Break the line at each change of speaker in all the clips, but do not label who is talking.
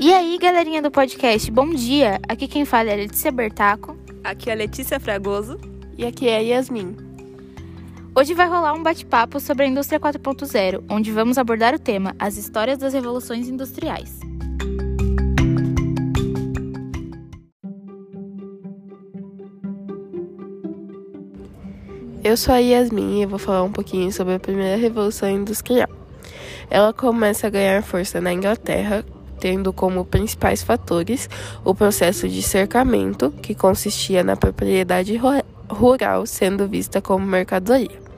E aí, galerinha do podcast, bom dia! Aqui quem fala é a Letícia Bertaco.
Aqui é a Letícia Fragoso.
E aqui é a Yasmin.
Hoje vai rolar um bate-papo sobre a indústria 4.0, onde vamos abordar o tema As histórias das revoluções industriais.
Eu sou a Yasmin e eu vou falar um pouquinho sobre a primeira revolução industrial. Ela começa a ganhar força na Inglaterra tendo como principais fatores o processo de cercamento, que consistia na propriedade rural sendo vista como mercadoria.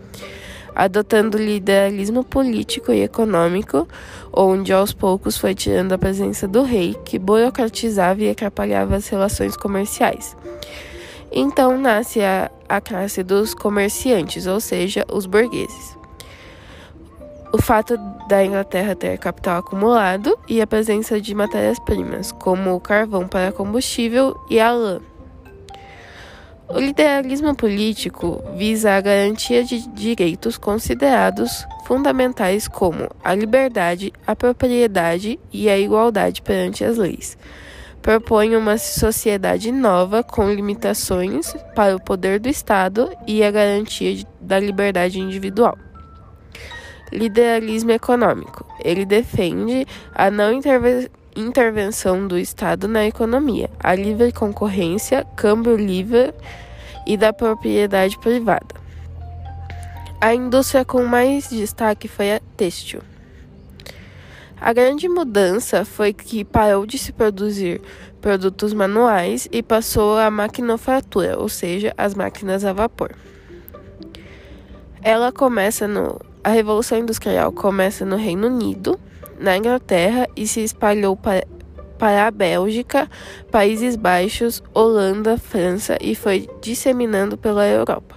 Adotando liberalismo político e econômico, onde aos poucos foi tirando a presença do rei, que burocratizava e atrapalhava as relações comerciais. Então nasce a, a classe dos comerciantes, ou seja, os burgueses o fato da Inglaterra ter capital acumulado e a presença de matérias-primas, como o carvão para combustível e a lã. O liberalismo político visa a garantia de direitos considerados fundamentais como a liberdade, a propriedade e a igualdade perante as leis. Propõe uma sociedade nova com limitações para o poder do Estado e a garantia da liberdade individual. Liberalismo econômico. Ele defende a não interve intervenção do Estado na economia, a livre concorrência, câmbio livre e da propriedade privada. A indústria com mais destaque foi a têxtil. A grande mudança foi que parou de se produzir produtos manuais e passou à maquinofatura, ou seja, as máquinas a vapor. Ela começa no a Revolução Industrial começa no Reino Unido, na Inglaterra e se espalhou para, para a Bélgica, Países Baixos, Holanda, França e foi disseminando pela Europa.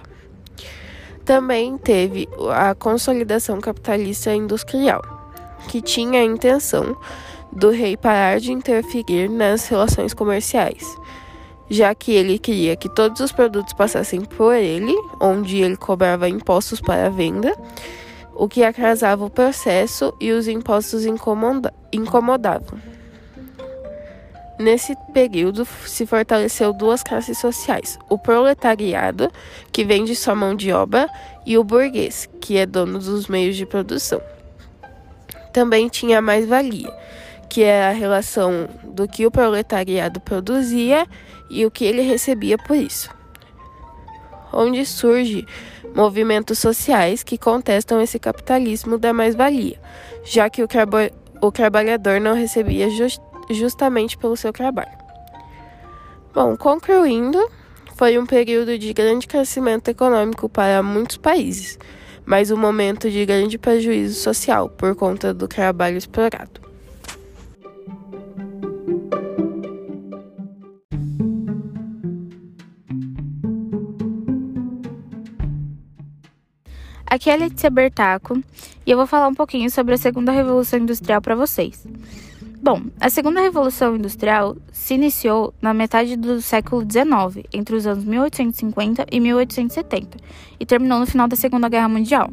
Também teve a consolidação capitalista industrial, que tinha a intenção do rei parar de interferir nas relações comerciais, já que ele queria que todos os produtos passassem por ele, onde ele cobrava impostos para a venda o que atrasava o processo e os impostos incomoda incomodavam. Nesse período se fortaleceu duas classes sociais: o proletariado, que vende sua mão de obra, e o burguês, que é dono dos meios de produção. Também tinha a mais-valia, que é a relação do que o proletariado produzia e o que ele recebia por isso. Onde surge movimentos sociais que contestam esse capitalismo da mais-valia, já que o, o trabalhador não recebia just justamente pelo seu trabalho. Bom, concluindo, foi um período de grande crescimento econômico para muitos países, mas um momento de grande prejuízo social por conta do trabalho explorado.
Aqui é Letícia Bertaco e eu vou falar um pouquinho sobre a segunda revolução industrial para vocês. Bom, a segunda revolução industrial se iniciou na metade do século XIX, entre os anos 1850 e 1870, e terminou no final da Segunda Guerra Mundial.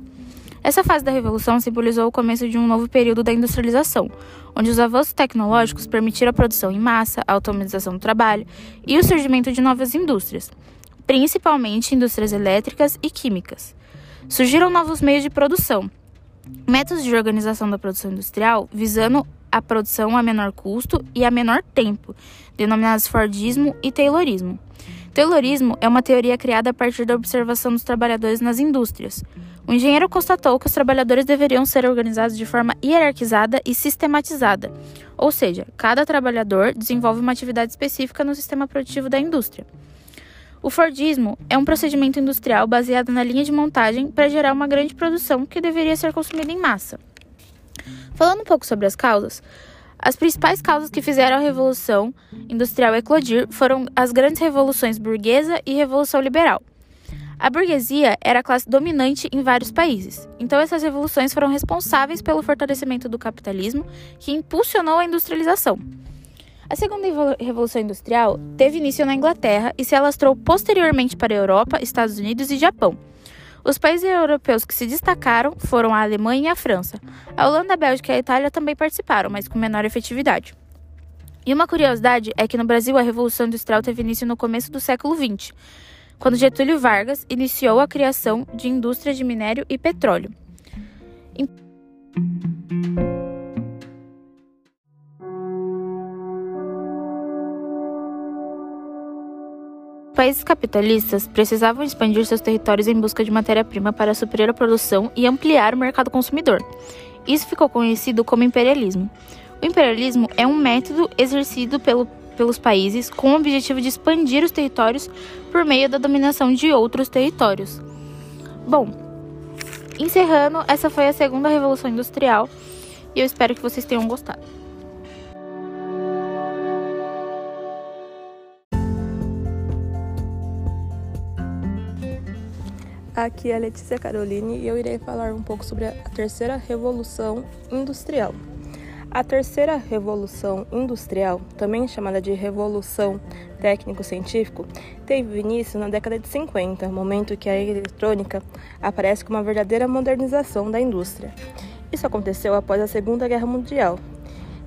Essa fase da revolução simbolizou o começo de um novo período da industrialização, onde os avanços tecnológicos permitiram a produção em massa, a automatização do trabalho e o surgimento de novas indústrias, principalmente indústrias elétricas e químicas. Surgiram novos meios de produção, métodos de organização da produção industrial visando a produção a menor custo e a menor tempo, denominados Fordismo e Taylorismo. Taylorismo é uma teoria criada a partir da observação dos trabalhadores nas indústrias. O engenheiro constatou que os trabalhadores deveriam ser organizados de forma hierarquizada e sistematizada, ou seja, cada trabalhador desenvolve uma atividade específica no sistema produtivo da indústria. O Fordismo é um procedimento industrial baseado na linha de montagem para gerar uma grande produção que deveria ser consumida em massa. Falando um pouco sobre as causas, as principais causas que fizeram a Revolução Industrial eclodir foram as grandes revoluções burguesa e Revolução Liberal. A burguesia era a classe dominante em vários países, então essas revoluções foram responsáveis pelo fortalecimento do capitalismo que impulsionou a industrialização. A segunda revolução industrial teve início na Inglaterra e se alastrou posteriormente para a Europa, Estados Unidos e Japão. Os países europeus que se destacaram foram a Alemanha e a França. A Holanda, a Bélgica e a Itália também participaram, mas com menor efetividade. E uma curiosidade é que no Brasil a Revolução Industrial teve início no começo do século XX, quando Getúlio Vargas iniciou a criação de indústria de minério e petróleo. Países capitalistas precisavam expandir seus territórios em busca de matéria-prima para suprir a produção e ampliar o mercado consumidor. Isso ficou conhecido como imperialismo. O imperialismo é um método exercido pelo, pelos países com o objetivo de expandir os territórios por meio da dominação de outros territórios. Bom, encerrando, essa foi a segunda revolução industrial e eu espero que vocês tenham gostado.
Aqui é Letícia Caroline e eu irei falar um pouco sobre a terceira revolução industrial. A terceira revolução industrial, também chamada de revolução técnico-científico, teve início na década de 50, momento que a eletrônica aparece como uma verdadeira modernização da indústria. Isso aconteceu após a Segunda Guerra Mundial,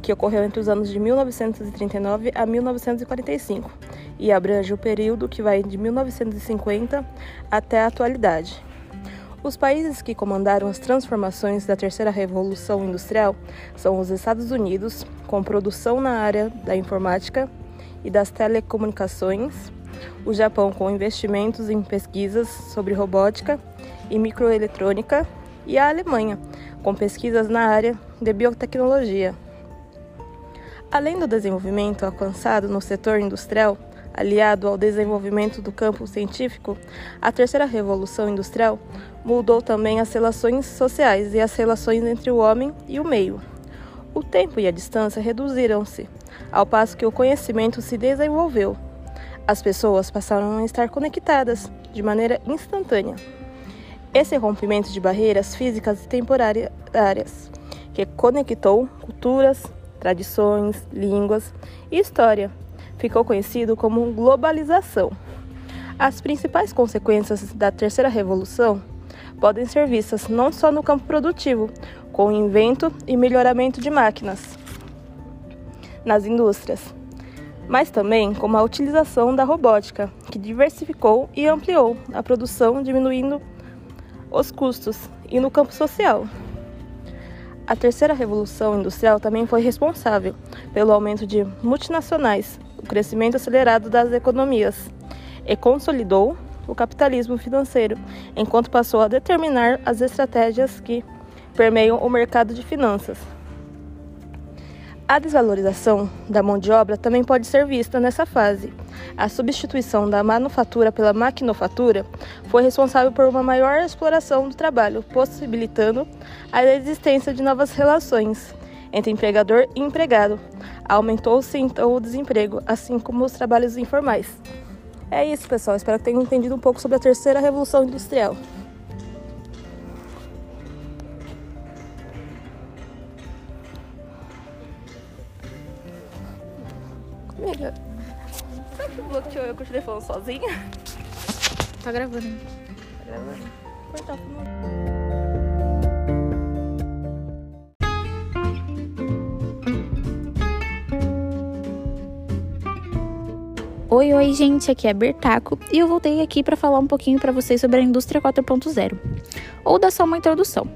que ocorreu entre os anos de 1939 a 1945 e abrange o período que vai de 1950 até a atualidade. Os países que comandaram as transformações da terceira revolução industrial são os Estados Unidos, com produção na área da informática e das telecomunicações, o Japão, com investimentos em pesquisas sobre robótica e microeletrônica, e a Alemanha, com pesquisas na área de biotecnologia. Além do desenvolvimento alcançado no setor industrial, aliado ao desenvolvimento do campo científico, a terceira revolução industrial mudou também as relações sociais e as relações entre o homem e o meio. O tempo e a distância reduziram-se, ao passo que o conhecimento se desenvolveu. As pessoas passaram a estar conectadas de maneira instantânea. Esse rompimento de barreiras físicas e temporárias, que conectou culturas, tradições, línguas e história, ficou conhecido como globalização. As principais consequências da terceira revolução podem ser vistas não só no campo produtivo, com o invento e melhoramento de máquinas nas indústrias, mas também como a utilização da robótica, que diversificou e ampliou a produção, diminuindo os custos, e no campo social. A terceira revolução industrial também foi responsável pelo aumento de multinacionais, o crescimento acelerado das economias e consolidou o capitalismo financeiro, enquanto passou a determinar as estratégias que permeiam o mercado de finanças. A desvalorização da mão de obra também pode ser vista nessa fase. A substituição da manufatura pela maquinofatura foi responsável por uma maior exploração do trabalho, possibilitando a existência de novas relações entre empregador e empregado. Aumentou-se então o desemprego, assim como os trabalhos informais. É isso, pessoal. Espero que tenham entendido um pouco sobre a terceira revolução industrial. Amiga, será que bloqueou eu continuei falando sozinha?
Tá gravando.
Tá gravando. Cortar
Oi, oi, gente, aqui é Bertaco e eu voltei aqui para falar um pouquinho para vocês sobre a indústria 4.0, ou dar só uma introdução.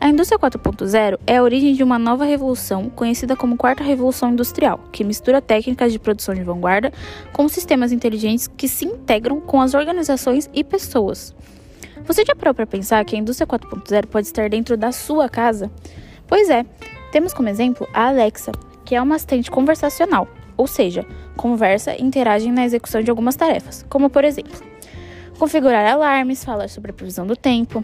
A indústria 4.0 é a origem de uma nova revolução, conhecida como Quarta Revolução Industrial, que mistura técnicas de produção de vanguarda com sistemas inteligentes que se integram com as organizações e pessoas. Você já parou para pensar que a indústria 4.0 pode estar dentro da sua casa? Pois é, temos como exemplo a Alexa, que é uma assistente conversacional ou seja, conversa e interagem na execução de algumas tarefas, como por exemplo, configurar alarmes, falar sobre a previsão do tempo.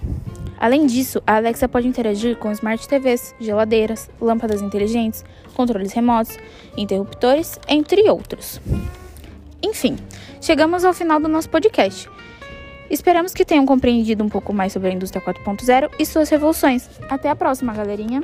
Além disso, a Alexa pode interagir com smart TVs, geladeiras, lâmpadas inteligentes, controles remotos, interruptores, entre outros. Enfim, chegamos ao final do nosso podcast. Esperamos que tenham compreendido um pouco mais sobre a indústria 4.0 e suas revoluções. Até a próxima, galerinha!